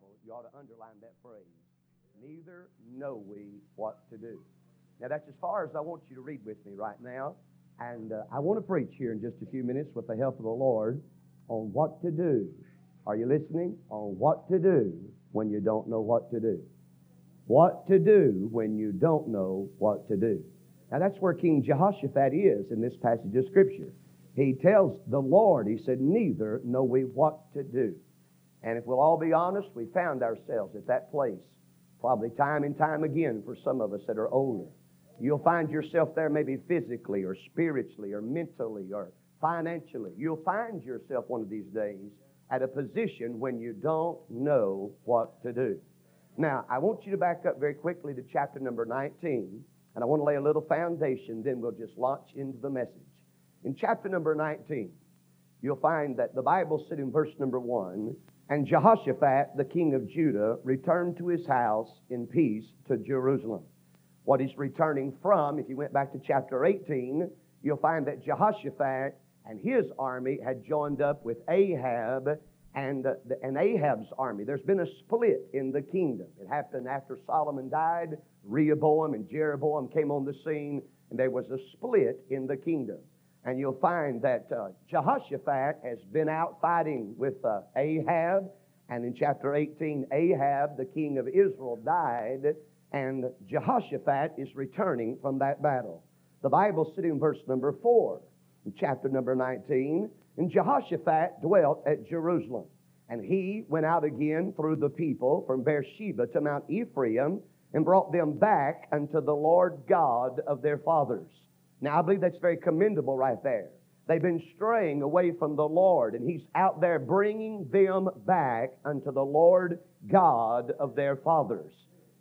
Bible, you ought to underline that phrase. Neither know we what to do. Now, that's as far as I want you to read with me right now. And uh, I want to preach here in just a few minutes with the help of the Lord on what to do. Are you listening? On what to do when you don't know what to do. What to do when you don't know what to do. Now, that's where King Jehoshaphat is in this passage of Scripture. He tells the Lord, he said, Neither know we what to do. And if we'll all be honest, we found ourselves at that place, probably time and time again for some of us that are older. You'll find yourself there maybe physically or spiritually or mentally or financially. You'll find yourself one of these days at a position when you don't know what to do. Now, I want you to back up very quickly to chapter number 19, and I want to lay a little foundation, then we'll just launch into the message. In chapter number 19, you'll find that the Bible said in verse number 1 And Jehoshaphat, the king of Judah, returned to his house in peace to Jerusalem. What he's returning from, if you went back to chapter 18, you'll find that Jehoshaphat and his army had joined up with Ahab and, the, and Ahab's army. There's been a split in the kingdom. It happened after Solomon died. Rehoboam and Jeroboam came on the scene, and there was a split in the kingdom. And you'll find that uh, Jehoshaphat has been out fighting with uh, Ahab. And in chapter 18, Ahab, the king of Israel, died, and Jehoshaphat is returning from that battle. The Bible said in verse number 4, in chapter number 19, and Jehoshaphat dwelt at Jerusalem. And he went out again through the people from Beersheba to Mount Ephraim and brought them back unto the Lord God of their fathers. Now, I believe that's very commendable right there. They've been straying away from the Lord, and He's out there bringing them back unto the Lord God of their fathers.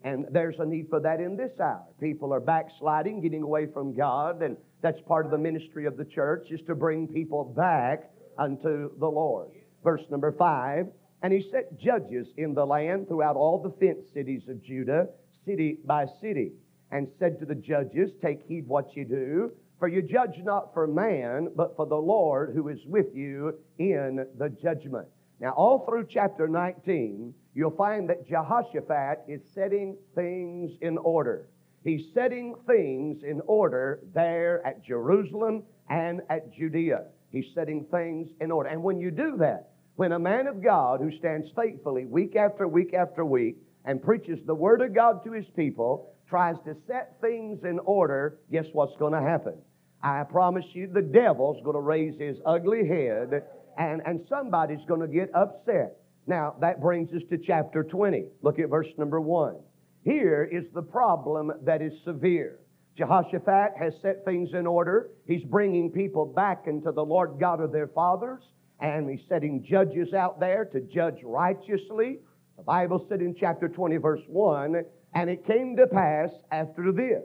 And there's a need for that in this hour. People are backsliding, getting away from God, and that's part of the ministry of the church, is to bring people back unto the Lord. Verse number five, and he set judges in the land throughout all the fenced cities of Judah, city by city and said to the judges, Take heed what you do, for you judge not for man, but for the Lord who is with you in the judgment. Now, all through chapter 19, you'll find that Jehoshaphat is setting things in order. He's setting things in order there at Jerusalem and at Judea. He's setting things in order. And when you do that, when a man of God who stands faithfully week after week after week and preaches the Word of God to his people, tries to set things in order, guess what's going to happen? I promise you, the devil's going to raise his ugly head and, and somebody's going to get upset. Now, that brings us to chapter 20. Look at verse number 1. Here is the problem that is severe. Jehoshaphat has set things in order. He's bringing people back into the Lord God of their fathers, and he's setting judges out there to judge righteously. The Bible said in chapter 20, verse 1 and it came to pass after this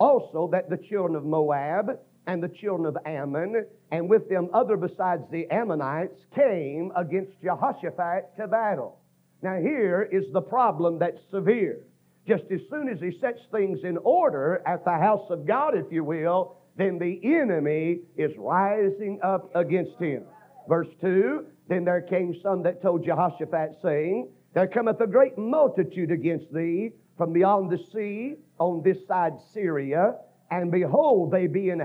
also that the children of Moab and the children of Ammon, and with them other besides the Ammonites, came against Jehoshaphat to battle. Now, here is the problem that's severe. Just as soon as he sets things in order at the house of God, if you will, then the enemy is rising up against him. Verse 2 Then there came some that told Jehoshaphat, saying, There cometh a great multitude against thee from beyond the sea on this side Syria, and behold, they be in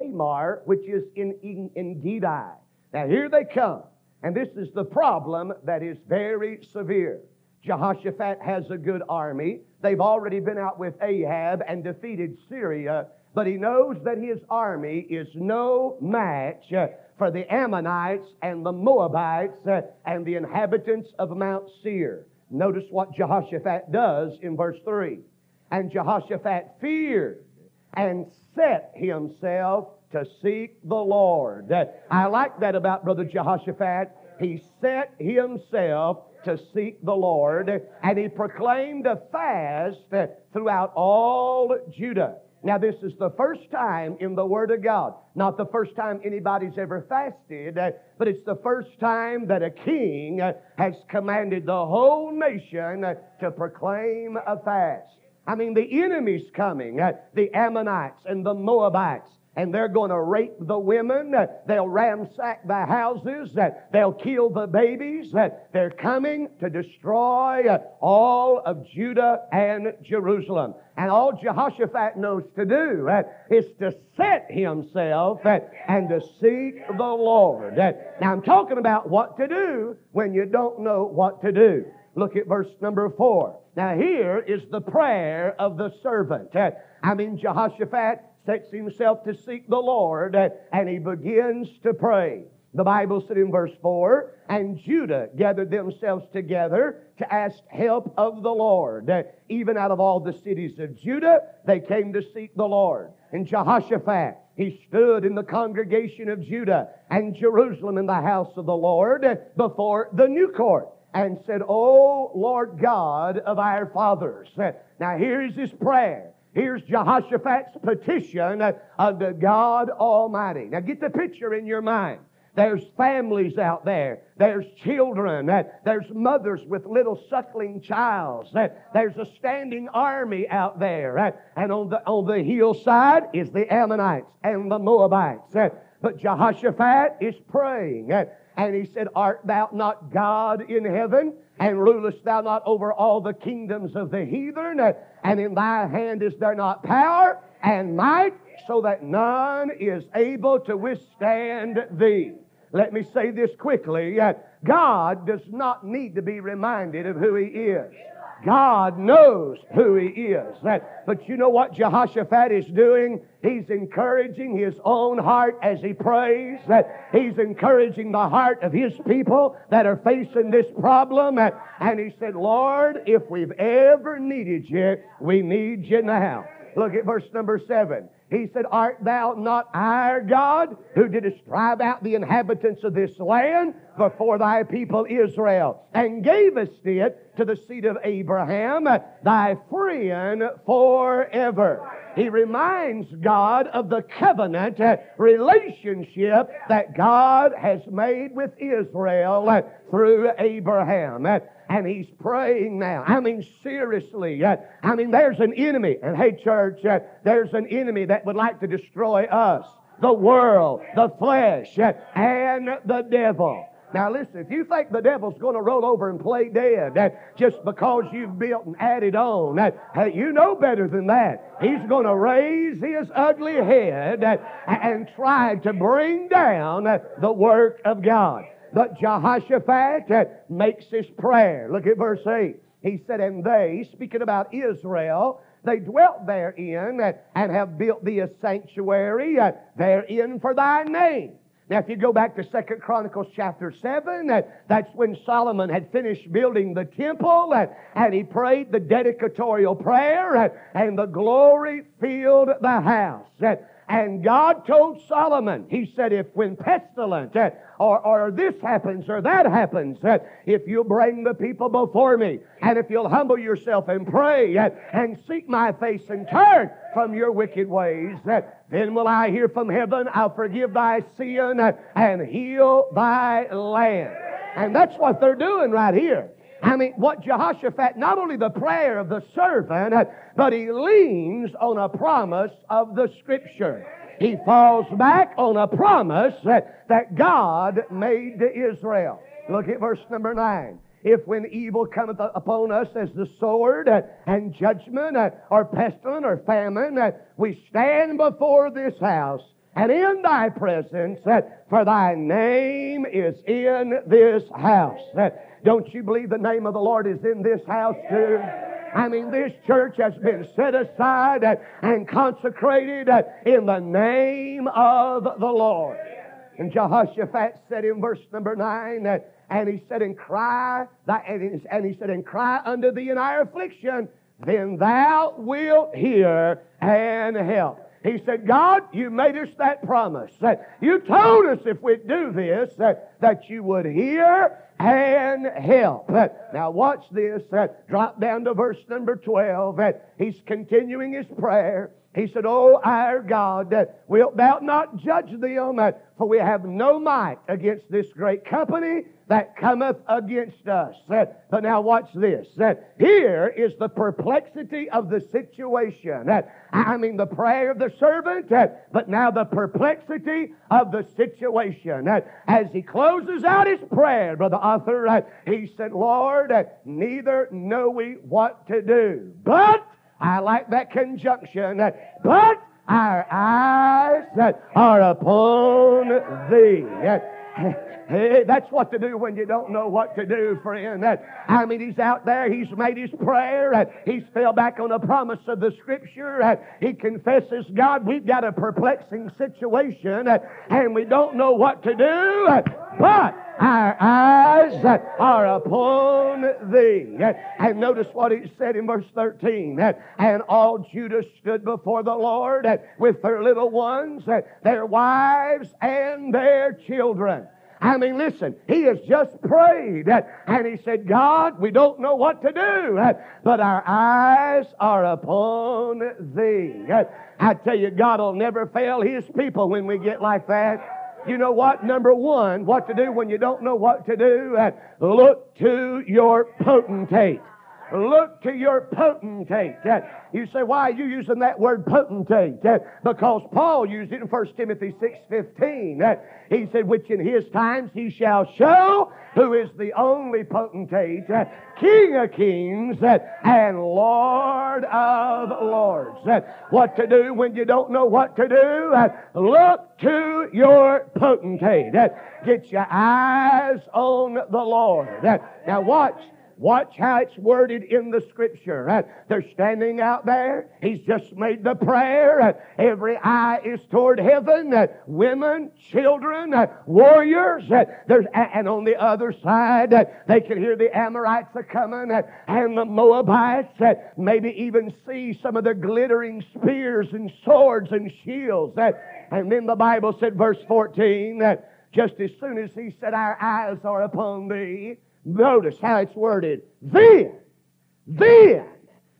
Hamar, which is in, in, in Gedi. Now here they come, and this is the problem that is very severe. Jehoshaphat has a good army. They've already been out with Ahab and defeated Syria, but he knows that his army is no match uh, for the Ammonites and the Moabites uh, and the inhabitants of Mount Seir. Notice what Jehoshaphat does in verse 3. And Jehoshaphat feared and set himself to seek the Lord. I like that about Brother Jehoshaphat. He set himself to seek the Lord and he proclaimed a fast throughout all Judah. Now, this is the first time in the Word of God. Not the first time anybody's ever fasted, uh, but it's the first time that a king uh, has commanded the whole nation uh, to proclaim a fast. I mean, the enemy's coming, the Ammonites and the Moabites and they're going to rape the women. They'll ransack the houses. They'll kill the babies. They're coming to destroy all of Judah and Jerusalem. And all Jehoshaphat knows to do uh, is to set himself uh, and to seek the Lord. Uh, now I'm talking about what to do when you don't know what to do. Look at verse number four. Now here is the prayer of the servant. I mean, Jehoshaphat sets himself to seek the Lord and he begins to pray. The Bible said in verse 4 And Judah gathered themselves together to ask help of the Lord. Even out of all the cities of Judah, they came to seek the Lord. And Jehoshaphat, he stood in the congregation of Judah and Jerusalem in the house of the Lord before the new court and said, O Lord God of our fathers. Now here's his prayer. Here's Jehoshaphat's petition uh, unto God Almighty. Now get the picture in your mind. There's families out there. There's children. Uh, there's mothers with little suckling childs. Uh, there's a standing army out there. And on the, on the hillside is the Ammonites and the Moabites. But Jehoshaphat is praying. And he said, Art thou not God in heaven? And rulest thou not over all the kingdoms of the heathen? And in thy hand is there not power and might, so that none is able to withstand thee? Let me say this quickly. God does not need to be reminded of who He is. God knows who He is. But you know what Jehoshaphat is doing? He's encouraging his own heart as he prays. He's encouraging the heart of his people that are facing this problem. And he said, Lord, if we've ever needed you, we need you now. Look at verse number seven. He said, Art thou not our God who didst drive out the inhabitants of this land before thy people Israel and gavest it to the seed of Abraham, thy friend forever? He reminds God of the covenant relationship that God has made with Israel through Abraham and he's praying now. I mean, seriously. Uh, I mean, there's an enemy. And hey, church, uh, there's an enemy that would like to destroy us the world, the flesh, uh, and the devil. Now listen, if you think the devil's going to roll over and play dead uh, just because you've built and added on, uh, you know better than that. He's going to raise his ugly head uh, and try to bring down the work of God. But Jehoshaphat uh, makes his prayer. Look at verse 8. He said, And they, speaking about Israel, they dwelt therein uh, and have built thee a sanctuary uh, therein for thy name. Now, if you go back to Second Chronicles chapter 7, that's when Solomon had finished building the temple and he prayed the dedicatorial prayer and the glory filled the house. And God told Solomon, He said, if when pestilence uh, or, or this happens or that happens, uh, if you bring the people before me, and if you'll humble yourself and pray uh, and seek my face and turn from your wicked ways, then will I hear from heaven, I'll forgive thy sin and heal thy land. And that's what they're doing right here. I mean, what Jehoshaphat, not only the prayer of the servant, but he leans on a promise of the Scripture. He falls back on a promise that, God made to Israel. Look at verse number 9 if when evil cometh upon us as the sword and judgment or pestilence or famine, we stand before this house and in thy presence, uh, for thy name is in this house. Uh, don't you believe the name of the Lord is in this house too? I mean, this church has been set aside and consecrated in the name of the Lord. And Jehoshaphat said in verse number nine, and he said, and cry, and he said, and cry unto thee in our affliction, then thou wilt hear and help. He said, God, you made us that promise. Uh, you told us if we do this, uh, that you would hear and help. Uh, now watch this. Drop down to verse number 12. He's continuing his prayer. He said, O our God, wilt thou not judge them? For we have no might against this great company that cometh against us. But now watch this. Here is the perplexity of the situation. I mean the prayer of the servant, but now the perplexity of the situation. As he closes out his prayer, Brother Arthur, he said, Lord, neither know we what to do. But, I like that conjunction, but our eyes are upon thee. Hey, that's what to do when you don't know what to do, friend. I mean, he's out there, he's made his prayer, he's fell back on the promise of the Scripture, he confesses, God, we've got a perplexing situation, and we don't know what to do, but our eyes are upon thee. And notice what he said in verse 13. And all Judah stood before the Lord with their little ones, their wives, and their children. I mean, listen, he has just prayed uh, and he said, God, we don't know what to do, uh, but our eyes are upon thee. Uh, I tell you, God will never fail his people when we get like that. You know what? Number one, what to do when you don't know what to do? Look to your potentate. Look to your potentate. You say, why are you using that word potentate? Because Paul used it in 1 Timothy 6.15. He said, which in his times he shall show who is the only potentate, King of kings, and Lord of lords. What to do when you don't know what to do? Look to your potentate. Get your eyes on the Lord. Now watch. Watch how it's worded in the scripture. They're standing out there. He's just made the prayer. Every eye is toward heaven. Women, children, warriors. And on the other side, they can hear the Amorites are coming and the Moabites. Maybe even see some of their glittering spears and swords and shields. And then the Bible said, verse 14, that just as soon as he said, Our eyes are upon thee, Notice how it's worded. Then, then,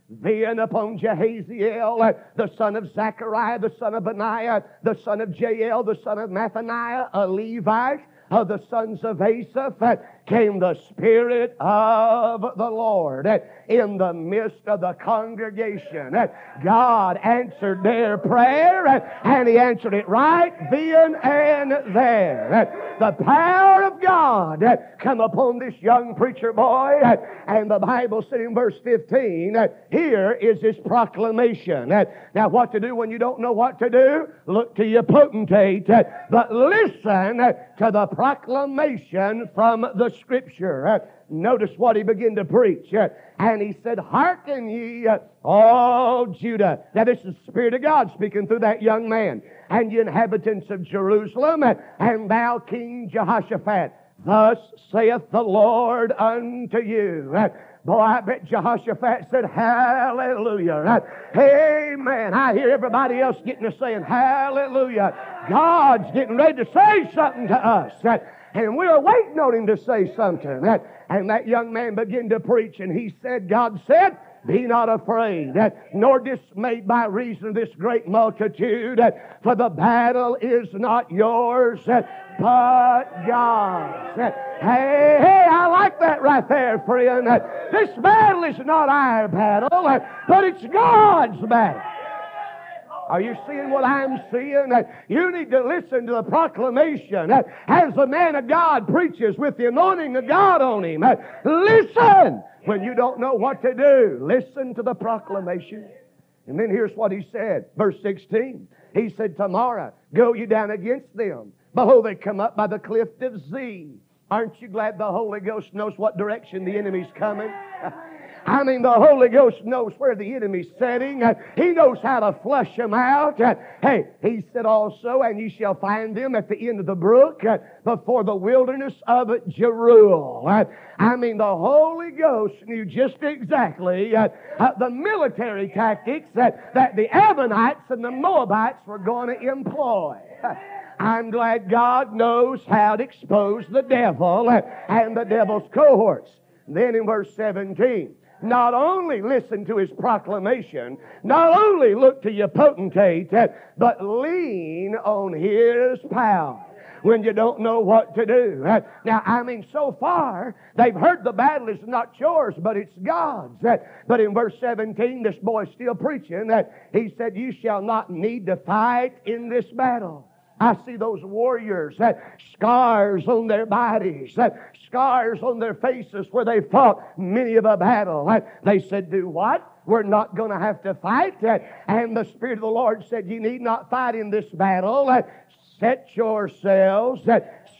then upon Jahaziel, the son of Zechariah, the son of Benaiah, the son of Jael, the son of Mattaniah, a Levite, of the sons of Asaph uh, came the Spirit of the Lord in the midst of the congregation. God answered their prayer and He answered it right then and there. The power of God come upon this young preacher boy and the Bible said in verse 15, here is his proclamation. Now what to do when you don't know what to do? Look to your potentate, but listen to the proclamation from the Scripture. Notice what he began to preach. And he said, Hearken ye, uh, all Judah. Now, this is the Spirit of God speaking through that young man. And ye inhabitants of Jerusalem, uh, and thou, King Jehoshaphat. Thus saith the Lord unto you. Boy, I bet Jehoshaphat said, Hallelujah. Amen. I hear everybody else getting to saying, Hallelujah. God's getting ready to say something to us. And we are waiting on him to say something. And that young man began to preach, and he said, God said, be not afraid, nor dismayed by reason of this great multitude, for the battle is not yours, but God's. Hey, hey, I like that right there, friend. This battle is not our battle, but it's God's battle. Are you seeing what I'm seeing? You need to listen to the proclamation as the man of God preaches with the anointing of God on him. Listen when you don't know what to do. Listen to the proclamation. And then here's what he said, verse 16. He said, Tomorrow, go you down against them. Behold, they come up by the cliff of Ziz. Aren't you glad the Holy Ghost knows what direction the enemy's coming? I mean, the Holy Ghost knows where the enemy's setting. He knows how to flush them out. Hey, he said also, and ye shall find them at the end of the brook before the wilderness of Jeruel. I mean, the Holy Ghost knew just exactly uh, the military tactics that, that the Ammonites and the Moabites were going to employ. I'm glad God knows how to expose the devil and the devil's cohorts. Then in verse 17, not only listen to his proclamation, not only look to your potentate, but lean on his power. when you don't know what to do. Now, I mean, so far, they've heard the battle is not yours, but it's God's. But in verse 17, this boy's still preaching that he said, You shall not need to fight in this battle. I see those warriors, that scars on their bodies, that scars on their faces where they fought many of a battle. They said, Do what? We're not going to have to fight. And the Spirit of the Lord said, You need not fight in this battle. Set yourselves,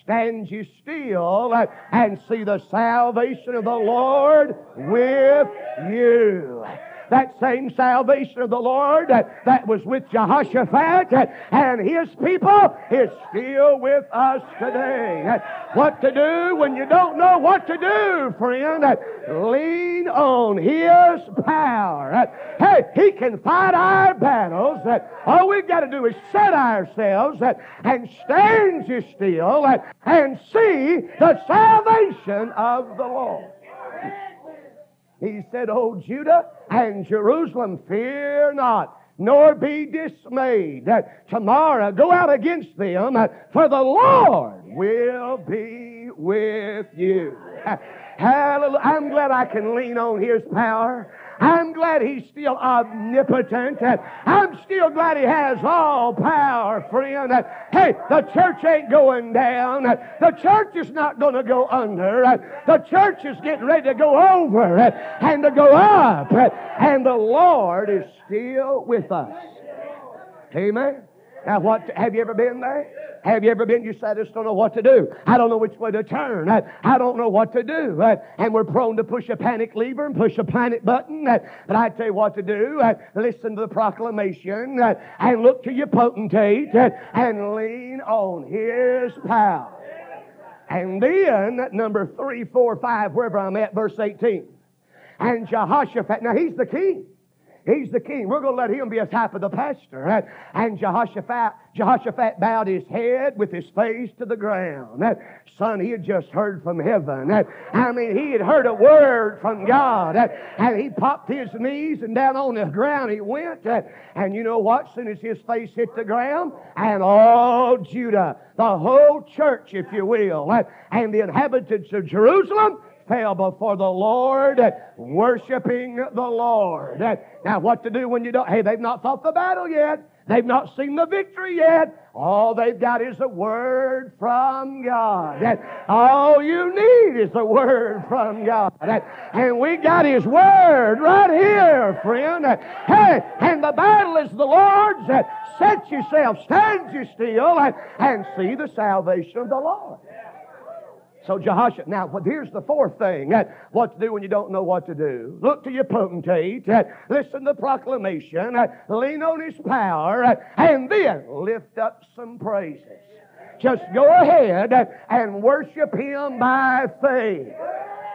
stand you still, and see the salvation of the Lord with you that same salvation of the Lord that was with Jehoshaphat and his people is still with us today. What to do when you don't know what to do, friend? Lean on his power. Hey, he can fight our battles. All we've got to do is set ourselves and stand you still and see the salvation of the Lord. He said, O Judah and Jerusalem, fear not, nor be dismayed. Tomorrow go out against them, for the Lord will be with you. Hallelujah. I'm glad I can lean on His power. I'm glad He's still omnipotent. I'm still glad He has all power, friend. Hey, the church ain't going down. The church is not going to go under. The church is getting ready to go over and to go up. And the Lord is still with us. Amen. Now, what have you ever been there? Have you ever been? You said, I just don't know what to do. I don't know which way to turn. I, I don't know what to do. Uh, and we're prone to push a panic lever and push a panic button. Uh, but I tell you what to do. Uh, listen to the proclamation uh, and look to your potentate uh, and lean on his power. And then, number three, four, five, wherever I'm at, verse 18. And Jehoshaphat, now he's the king. He's the king. We're going to let him be a type of the pastor. And Jehoshaphat, Jehoshaphat bowed his head with his face to the ground. Son, he had just heard from heaven. I mean, he had heard a word from God. And he popped his knees and down on the ground he went. And you know what? As soon as his face hit the ground, and all Judah, the whole church, if you will, and the inhabitants of Jerusalem, fell before the Lord, worshiping the Lord. Now, what to do when you don't? Hey, they've not fought the battle yet. They've not seen the victory yet. All they've got is a word from God. All you need is a word from God. And we got His word right here, friend. Hey, and the battle is the Lord's. Set yourself, stand you still, and see the salvation of the Lord. So Jehoshaphat. Now, here's the fourth thing. what to do when you don't know what to do. Look to your potentate. listen to the proclamation. lean on his power. and then lift up some praises. Just go ahead and worship him by faith.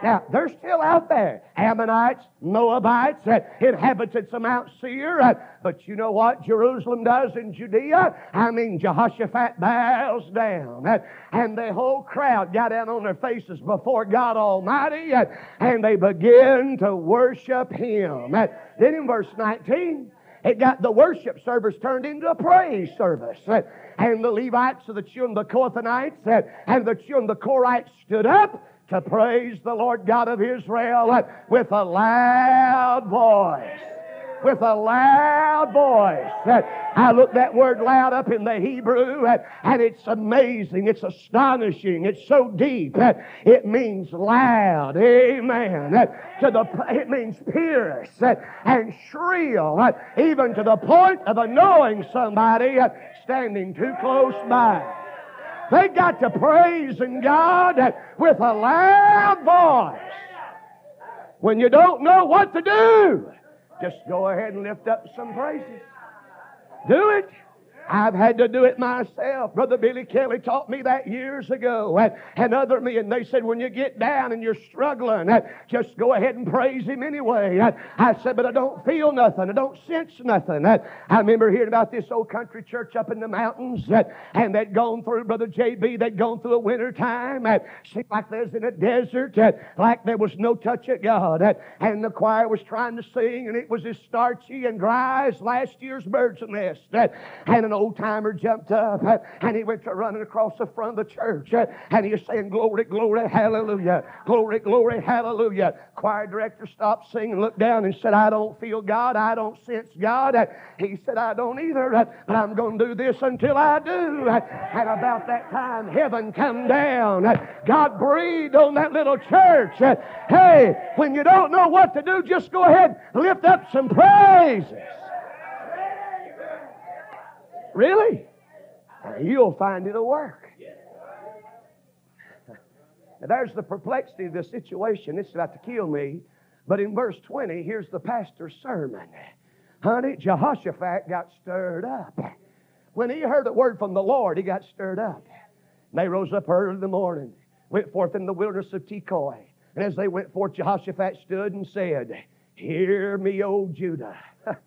Now, they're still out there. Ammonites, Moabites, uh, inhabitants of Mount Seir. Uh, but you know what Jerusalem does in Judea? I mean, Jehoshaphat bows down. Uh, and the whole crowd got down on their faces before God Almighty. Uh, and they begin to worship Him. Uh, then in verse 19, it got the worship service turned into a praise service. Uh, and the Levites, of the children, the Kohathanites, uh, and the children, the Korhites stood up to praise the Lord God of Israel with a loud voice. With a loud voice. I look that word loud up in the Hebrew, and it's amazing. It's astonishing. It's so deep. It means loud. Amen. To the, it means pierce and shrill, even to the point of annoying somebody standing too close by. They got to praising God with a loud voice. When you don't know what to do, just go ahead and lift up some praises. Do it. I've had to do it myself. Brother Billy Kelly taught me that years ago. And, and other men, they said, when you get down and you're struggling, uh, just go ahead and praise Him anyway. I, said, but I don't feel nothing. I don't sense nothing. I, I remember hearing about this old country church up in the mountains, uh, and they'd gone through, Brother J.B., they'd gone through a winter time. It seemed like they was in a desert, uh, like there was no touch of God. and the choir was trying to sing, and it was as starchy and dry as last year's bird's nest. and an old timer jumped up uh, and he went to running across the front of the church uh, and he was saying, Glory, glory, hallelujah. Glory, glory, hallelujah. Choir director stopped singing, looked down and said, I don't feel God. I don't sense God. Uh, he said, I don't either, but I'm going to do this until I do. And about that time, heaven come down. God breathed on that little church. Hey, when you don't know what to do, just go ahead, lift up some praises. Really? You'll find it'll work. There's the perplexity of the situation. It's about to kill me. But in verse 20, here's the pastor's sermon. Honey, Jehoshaphat got stirred up. When he heard the word from the Lord, he got stirred up. And They rose up early in the morning, went forth in the wilderness of Tekoa. And as they went forth, Jehoshaphat stood and said, Hear me, O Judah.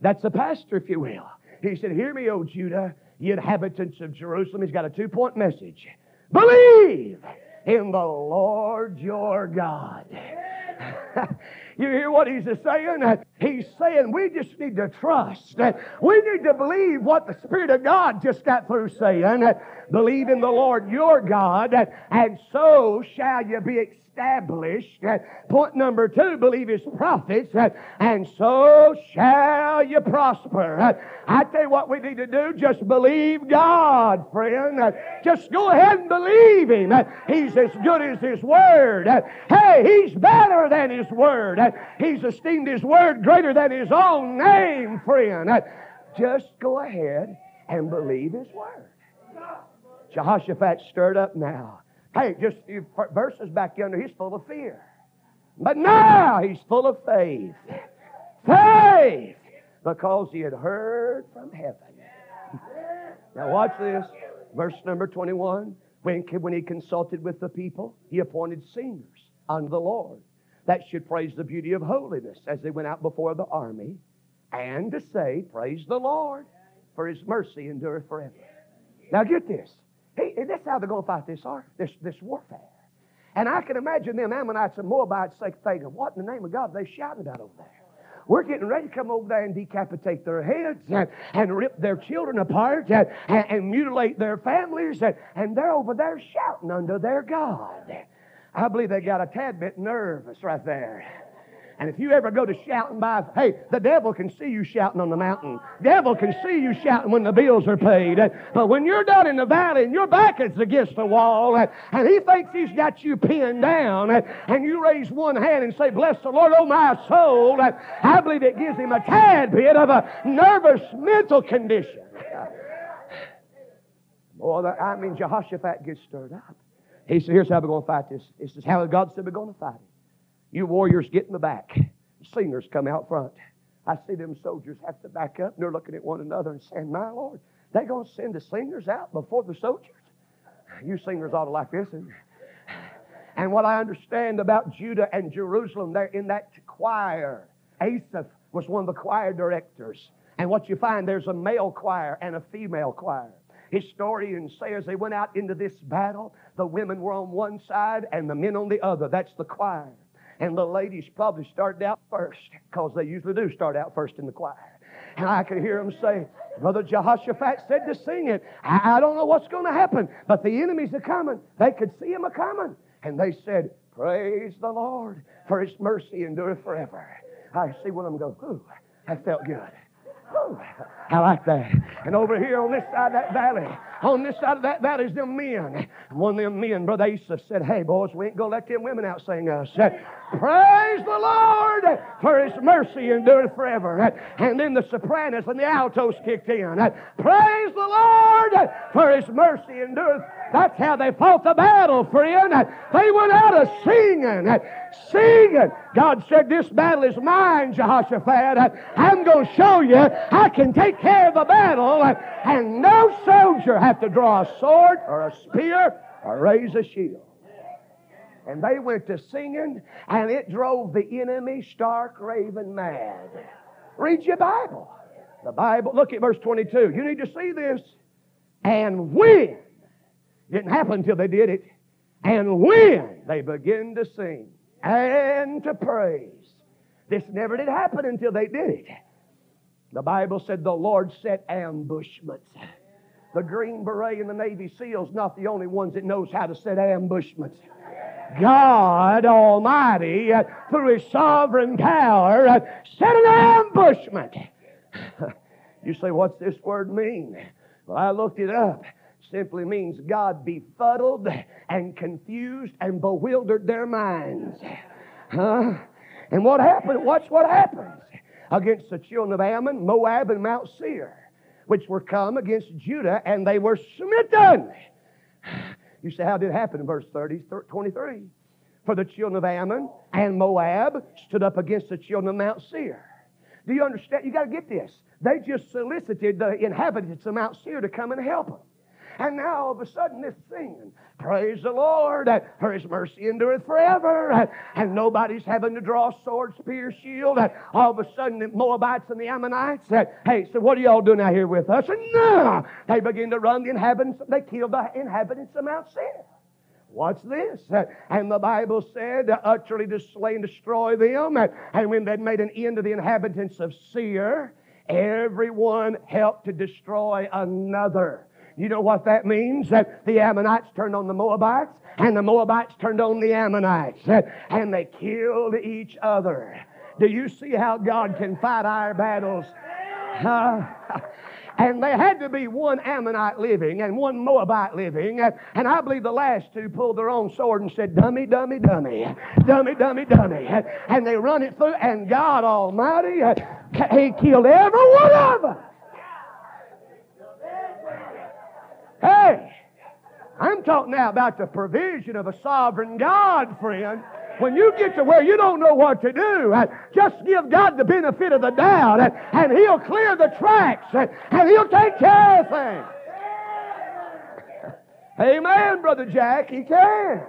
That's the pastor, if you will. He said, Hear me, O Judah, ye inhabitants of Jerusalem. He's got a two point message. Believe in the Lord your God. you hear what he's saying? He's saying we just need to trust. We need to believe what the Spirit of God just got through saying. Believe in the Lord your God, and so shall you be established. Uh, point number two, believe his prophets, uh, and so shall you prosper. Uh, I tell you what we need to do, just believe God, friend. Just go ahead and believe him. He's as good as his word. Hey, he's better than his word. He's esteemed his word greater than his own name, friend. Just go ahead and believe his word. Jehoshaphat stirred up now. Hey, just verses back yonder, he's full of fear. But now he's full of faith. Faith! Because he had heard from heaven. Now watch this. Verse number 21. When, when he consulted with the people, he appointed singers unto the Lord that should praise the beauty of holiness as they went out before the army and to say, Praise the Lord, for his mercy endureth forever. Now get this. Hey, that's how they're going to fight this, this, this warfare. And I can imagine them Ammonites and Moabites thinking, what in the name of God are they shouting about over there? We're getting ready to come over there and decapitate their heads and, and rip their children apart and, and, and mutilate their families. And, and they're over there shouting under their God. I believe they got a tad bit nervous right there. And if you ever go to shouting by, hey, the devil can see you shouting on the mountain. The devil can see you shouting when the bills are paid. But when you're down in the valley and your back is against the wall and he thinks he's got you pinned down and you raise one hand and say, bless the Lord, oh my soul, I believe it gives him a tad bit of a nervous mental condition. Boy, I mean, Jehoshaphat gets stirred up. He said, here's how we're going to fight this. This is how God said we're going to fight it. You warriors get in the back. Singers come out front. I see them soldiers have to back up, and they're looking at one another and saying, My Lord, they're going to send the singers out before the soldiers? You singers ought to like this. And, what I understand about Judah and Jerusalem, they're in that choir. Asaph was one of the choir directors. And what you find, there's a male choir and a female choir. Historians say as they went out into this battle, the women were on one side and the men on the other. That's the choir. And the ladies probably started out first because they usually do start out first in the choir. And I could hear them say, Brother Jehoshaphat said to sing it. I, don't know what's going to happen, but the enemies are coming. They could see them a coming. And they said, Praise the Lord, for his mercy endureth forever. I see one of them go, Ooh, that felt good. Ooh, I like that. And over here on this side of that valley, on this side of that valley is them men. One of them men, Brother Asa, said, Hey, boys, we ain't going to let them women out sing us. Praise the Lord for His mercy endureth forever. And then the sopranos and the altos kicked in. Praise the Lord for His mercy endureth. That's how they fought the battle, friend. They went out of singing, singing. God said, This battle is mine, Jehoshaphat. I'm going to show you I can take care of the battle, and no soldier have to draw a sword or a spear or raise a shield. And they went to singing, and it drove the enemy stark raving mad. Read your Bible. The Bible, look at verse 22. You need to see this. And when, didn't happen until they did it, and when they begin to sing and to praise, this never did happen until they did it. The Bible said the Lord set ambushments. The Green Beret and the Navy SEALs not the only ones that knows how to set ambushments. God Almighty, through His sovereign power, set an ambushment. you say, what's this word mean? Well, I looked it up. Simply means God befuddled and confused and bewildered their minds. Huh? And what happened? Watch what happens against the children of Ammon, Moab, and Mount Seir, which were come against Judah, and they were smitten. You say, how did it happen verse 30, 23? For the children of Ammon and Moab stood up against the children of Mount Seir. Do you understand? You got to get this. They just solicited the inhabitants of Mount Seir to come and help them. And now all of a sudden this singing, praise the Lord, for his mercy endureth forever. And nobody's having to draw sword, spear, shield. All of a sudden the Moabites and the Ammonites said, hey, so what are y'all doing out here with us? And no, they begin to run the inhabitants, they killed the inhabitants of Mount Seir. What's this? And the Bible said, utterly to slay and destroy them. And when they'd made an end of the inhabitants of Seir, everyone helped to destroy another. You know what that means? That the Ammonites turned on the Moabites, and the Moabites turned on the Ammonites, eh, and they killed each other. Do you see how God can fight our battles? Uh, and there had to be one Ammonite living and one Moabite living. Eh, and I believe the last two pulled their own sword and said, Dummy, dummy, dummy, dummy, dummy, dummy. Eh, and they run it through, and God Almighty, He killed every one of them. Hey, I'm talking now about the provision of a sovereign God, friend. When you get to where you don't know what to do, uh, just give God the benefit of the doubt, uh, and He'll clear the tracks, uh, and He'll take care of things. Amen, Brother Jack. He can.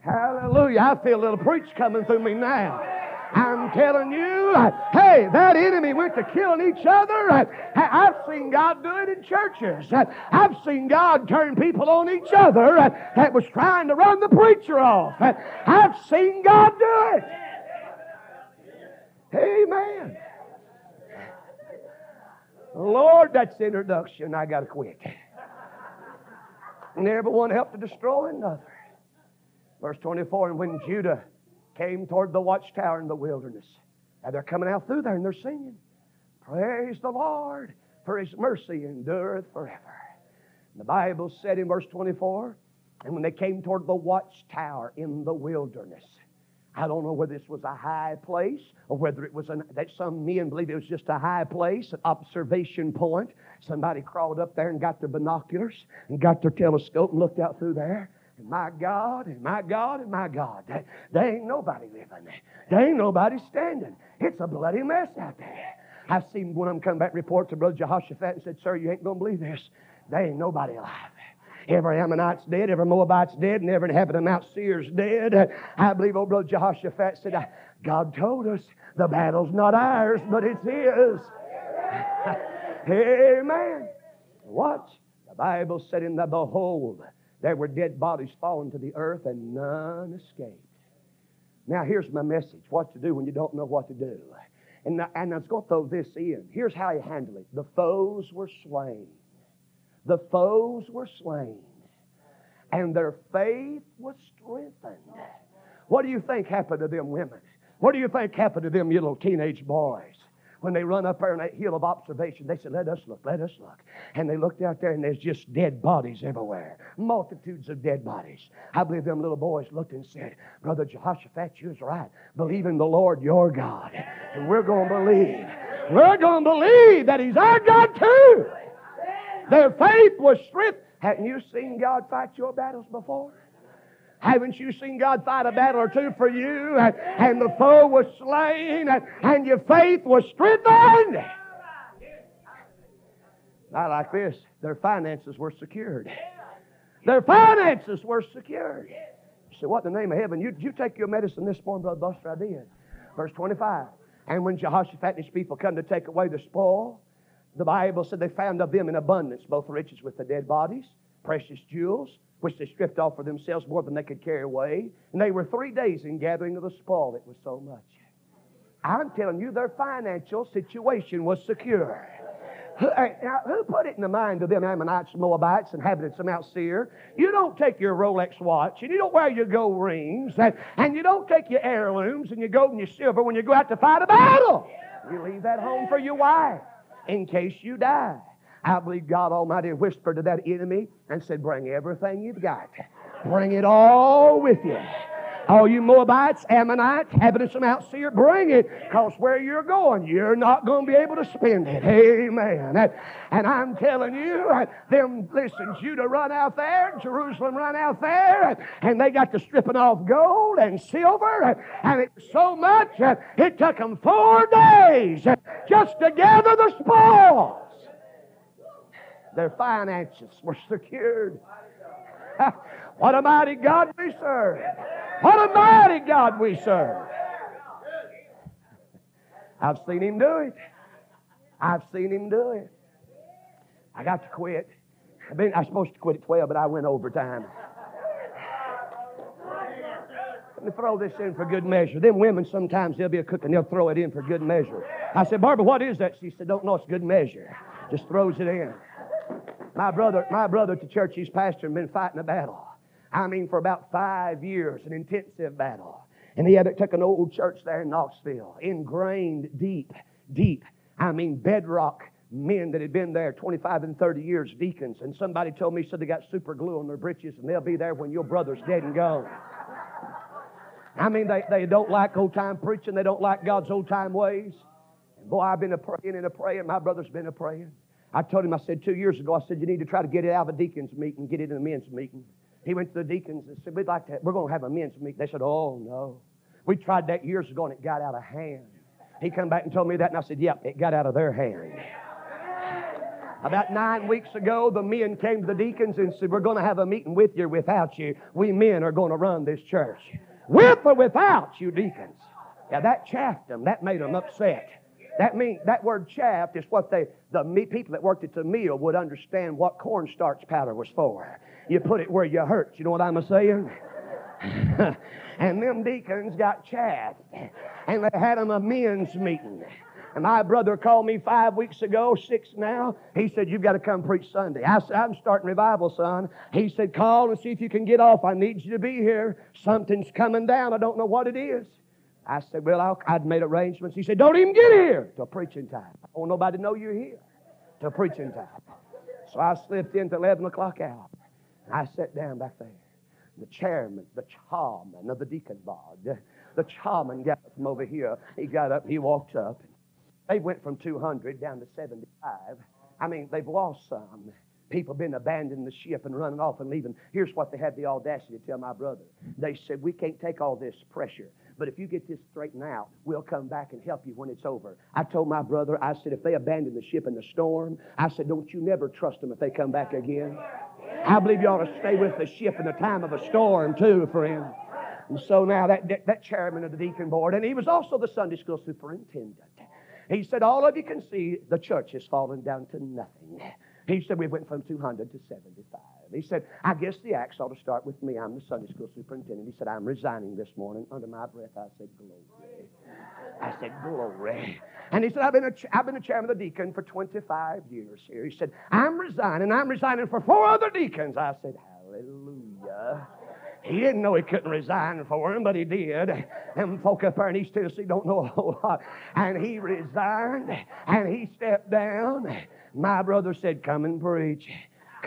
Hallelujah. I feel a little preach coming through me now. I'm telling you, hey, that enemy went to killing each other. I've seen God do it in churches. I've seen God turn people on each other that was trying to run the preacher off. I've seen God do it. Amen. Lord, that's the introduction. I got to quit. And everyone helped to destroy another. Verse 24, and when Judah came toward the watchtower in the wilderness. And they're coming out through there and they're singing, Praise the Lord, for his mercy endureth forever. And the Bible said in verse 24, and when they came toward the watchtower in the wilderness, I don't know whether this was a high place or whether it was an, that some men believe it was just a high place, an observation point. Somebody crawled up there and got their binoculars and got their telescope and looked out through there. And my God, and my God, and my God. There, ain't nobody living. There ain't nobody standing. It's a bloody mess out there. I've seen one of them come back report to Brother Jehoshaphat and said, Sir, you ain't going to believe this. There ain't nobody alive. Every Ammonite's dead, every Moabite's dead, and every inhabitant of Mount Seir's dead. I believe old Brother Jehoshaphat said, God told us the battle's not ours, but it's His. Amen. Watch. The Bible said in the behold, there were dead bodies falling to the earth, and none escaped. Now, here's my message what to do when you don't know what to do. And, and I was going to throw this in. Here's how you handle it the foes were slain. The foes were slain, and their faith was strengthened. What do you think happened to them women? What do you think happened to them little teenage boys? When they run up there on that hill of observation, they said, Let us look, let us look. And they looked out there and there's just dead bodies everywhere. Multitudes of dead bodies. I believe them little boys looked and said, Brother Jehoshaphat, you was right. Believe in the Lord your God. And we're going to believe. We're going to believe that He's our God too. Their faith was strength. Hadn't you seen God fight your battles before? Haven't you seen God fight a battle or two for you? And, and the foe was slain, and, and your faith was strengthened. Not like this. Their finances were secured. Their finances were secured. You say, what in the name of heaven? You, you take your medicine this morning, Brother Buster? I did. Verse 25. And when Jehoshaphat and his people come to take away the spoil, the Bible said they found of them in abundance both riches with the dead bodies, precious jewels, which they stripped off for themselves more than they could carry away. And they were three days in gathering of the spoil. It was so much. I'm telling you, their financial situation was secure. Who, now, who put it in the mind of them Ammonites, Moabites, inhabitants of Mount Seir? You don't take your Rolex watch, and you don't wear your gold rings, and, and you don't take your heirlooms and your gold and your silver when you go out to fight a battle. You leave that home for your wife in case you die. I believe God Almighty whispered to that enemy and said, Bring everything you've got. Bring it all with you. All you Moabites, Ammonites, inhabitants of Mount Seir, bring it, because where you're going, you're not going to be able to spend it. Amen. And, I'm telling you, them, listen, Judah run out there, Jerusalem run out there, and they got to stripping off gold and silver, and it was so much, it took them four days just to gather the spoils. Their finances were secured. what a mighty God we serve. What a mighty God we serve. I've seen him do it. I've seen him do it. I got to quit. I been, I was supposed to quit at 12, but I went overtime. Let me throw this in for good measure. Them women, sometimes they'll be a cook and they'll throw it in for good measure. I said, Barbara, what is that? She said, don't know, it's good measure. Just throws it in. My brother, my brother to church, he's pastor and been fighting a battle. I mean, for about five years, an intensive battle. And he had it took an old church there in Knoxville, ingrained deep, deep. I mean, bedrock men that had been there 25 and 30 years, deacons. And somebody told me, said they got super glue on their breeches and they'll be there when your brother's dead and gone. I mean, they, they don't like old time preaching, they don't like God's old time ways. And boy, I've been a praying and a praying. My brother's been a praying. I told him, I said two years ago, I said, you need to try to get it out of a deacon's meeting, get it in a men's meeting. He went to the deacons and said, We'd like to, we're going to have a men's meeting. They said, Oh, no. We tried that years ago and it got out of hand. He come back and told me that, and I said, Yep, it got out of their hand. About nine weeks ago, the men came to the deacons and said, We're going to have a meeting with you without you. We men are going to run this church. With or without you deacons. Yeah, that chaffed them. That made them upset. That mean that word chaff is what they the people that worked at the mill would understand what cornstarch powder was for. You put it where you hurt. You know what I'm saying? and them deacons got chaffed. And they had them a men's meeting. And my brother called me five weeks ago, six now. He said, You've got to come preach Sunday. I said, I'm starting revival, son. He said, Call and see if you can get off. I need you to be here. Something's coming down. I don't know what it is. I said, Well, i would made arrangements. He said, Don't even get here till preaching time. I want nobody to know you're here till preaching time. So I slipped in into 11 o'clock hour. I sat down back there. The chairman, the chairman of the deacon board, the, the chairman got up from over here. He got up, he walked up. They went from 200 down to 75. I mean, they've lost some. People been abandoning the ship and running off and leaving. Here's what they had the audacity to tell my brother. They said, We can't take all this pressure. But if you get this straightened out, we'll come back and help you when it's over. I told my brother, I said, if they abandon the ship in the storm, I said, don't you never trust them if they come back again. I believe you ought to stay with the ship in the time of a storm, too, friend. And so now that, that, that chairman of the deacon board, and he was also the Sunday school superintendent, he said, All of you can see the church has fallen down to nothing. He said, We went from 200 to 75. He said, I guess the axe ought to start with me. I'm the Sunday school superintendent. He said, I'm resigning this morning. Under my breath, I said, Glory. I said, Glory. And he said, I've been, a, I've been a chairman of the deacon for 25 years here. He said, I'm resigning. I'm resigning for four other deacons. I said, Hallelujah. He didn't know he couldn't resign for him, but he did. Them folk up there in East Tennessee don't know a whole lot. And he resigned, and he stepped down. My brother said, Come and preach.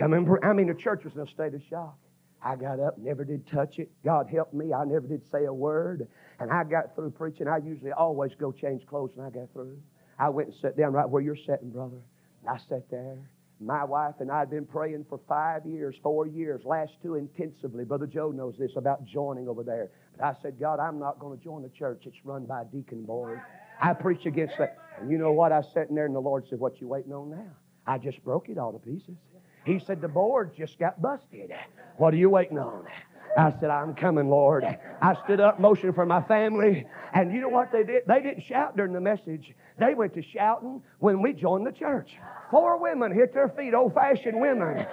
Come and preach. I mean, the church was in a state of shock. I got up, never did touch it. God helped me. I never did say a word. And I got through preaching. I usually always go change clothes when I got through. I went and sat down right where you're sitting, brother. And I sat there. My wife and I had been praying for five years, four years, last two intensively. Brother Joe knows this about joining over there. But I said, God, I'm not going to join the church. It's run by a deacon board. I preach against that. And you know what? I was sitting there and the Lord said, What you waiting on now? I just broke it all to pieces. He said, The board just got busted. What are you waiting on? I said, I'm coming, Lord. I stood up, motioned for my family. And you know what they did? They didn't shout during the message. They went to shouting when we joined the church. Four women hit their feet, old fashioned women.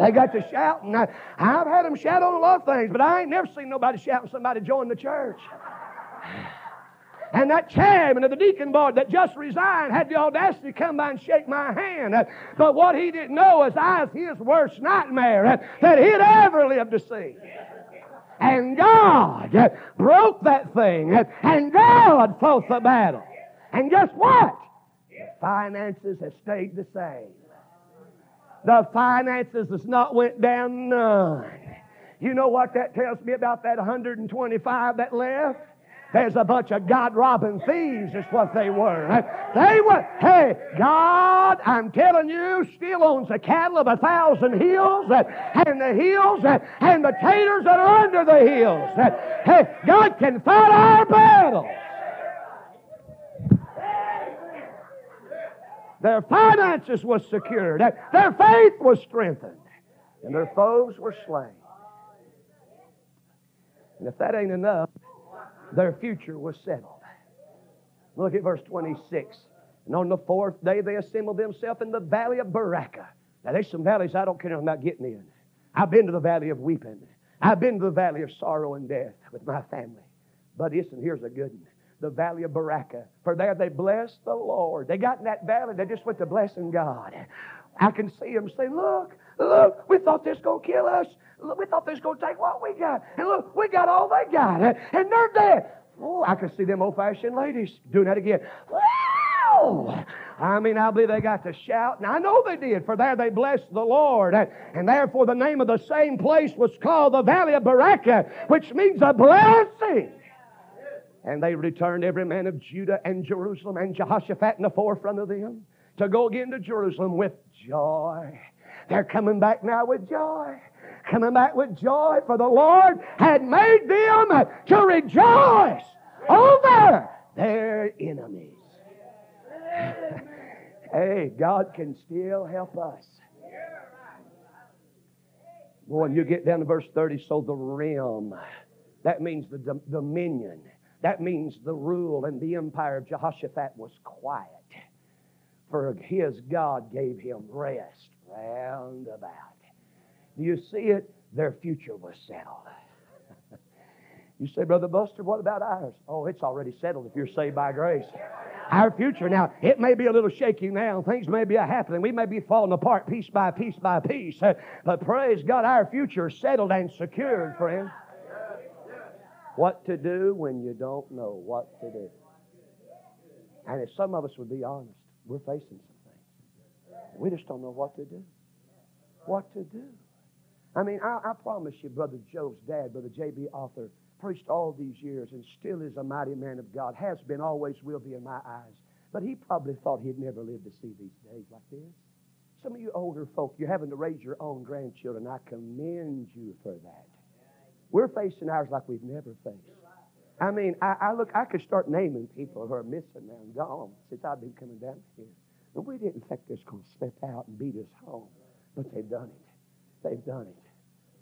They got to shouting. I've had them shout on a lot of things, but I ain't never seen nobody shouting somebody join the church. And that chairman of the deacon board that just resigned had the audacity to come by and shake my hand. But what he didn't know is I was his worst nightmare uh, that he'd ever lived to see. And God uh, broke that thing, uh, and God fought the battle. And guess what? Finances have stayed the same. The finances has not went down none. You know what that tells me about that 125 that left? There's a bunch of God robbing thieves, is what they were. They were, hey, God, I'm telling you, still owns the cattle of a thousand hills, and the hills, and the taters that are under the hills. Hey, God can fight our battles. Their finances was secured. Their faith was strengthened. And their foes were slain. And if that ain't enough, their future was settled. Look at verse 26. And on the fourth day they assembled themselves in the valley of Berachah. Now there's some valleys I don't care about getting in. I've been to the valley of weeping. I've been to the valley of sorrow and death with my family. But listen, here's a good one. The valley of Berachah. For there they blessed the Lord. They got in that valley, they just went to blessing God. I can see them say, Look, look, we thought this to kill us. Look, we thought they was going to take what we got. And look, we got all they got. And they're dead. Oh, I can see them old fashioned ladies doing that again. Wow! I mean, I believe they got to shout, and I know they did, for there they blessed the Lord. And therefore, the name of the same place was called the Valley of Berachah, which means a blessing. And they returned every man of Judah and Jerusalem and Jehoshaphat in the forefront of them to go again to Jerusalem with joy. They're coming back now with joy coming back with joy, for the Lord had made them to rejoice over their enemies. hey, God can still help us. Boy, when you get down to verse 30, so the realm, that means the dominion, that means the rule and the empire of Jehoshaphat was quiet. For his God gave him rest round about. Do you see it? Their future was settled. you say, Brother Buster, what about ours? Oh, it's already settled if you're saved by grace. Our future now, it may be a little shaky now. Things may be happening. We may be falling apart piece by piece by piece. But praise God, our future is settled and secured, friend. What to do when you don't know what to do. And if some of us would be honest, we're facing some things. We just don't know what to do. What to do. I mean, I, I promise you, Brother Joe's dad, Brother J.B. Arthur, preached all these years and still is a mighty man of God, has been, always will be in my eyes. But he probably thought he'd never live to see these days like this. Some of you older folk, you're having to raise your own grandchildren. I commend you for that. We're facing ours like we've never faced. I mean, I, I look, I could start naming people who are missing now and gone since I've been coming down here. And we didn't think this going to slip out and beat us home, but they've done it. They've done it.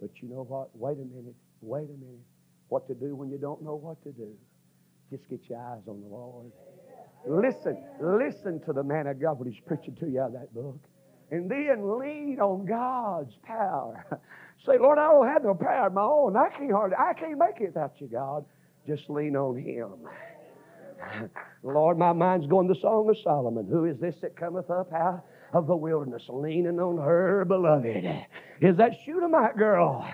But you know what? Wait a minute. Wait a minute. What to do when you don't know what to do? Just get your eyes on the Lord. Listen, listen to the man of God when he's preaching to you out of that book. And then lean on God's power. Say, Lord, I don't have no power of my own. I can't hardly, I can't make it without you, God. Just lean on Him. Lord, my mind's going to the Song of Solomon. Who is this that cometh up out of the wilderness, leaning on her beloved? Is that Shunammite girl?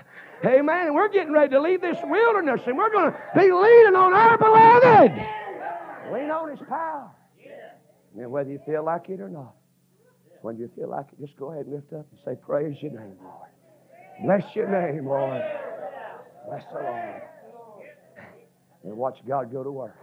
Amen. And we're getting ready to leave this wilderness, and we're going to be leaning on our beloved. Lean on His power. And whether you feel like it or not, when you feel like it, just go ahead and lift up and say, Praise your name, Lord. Bless your name, Lord. Bless the Lord. And watch God go to work.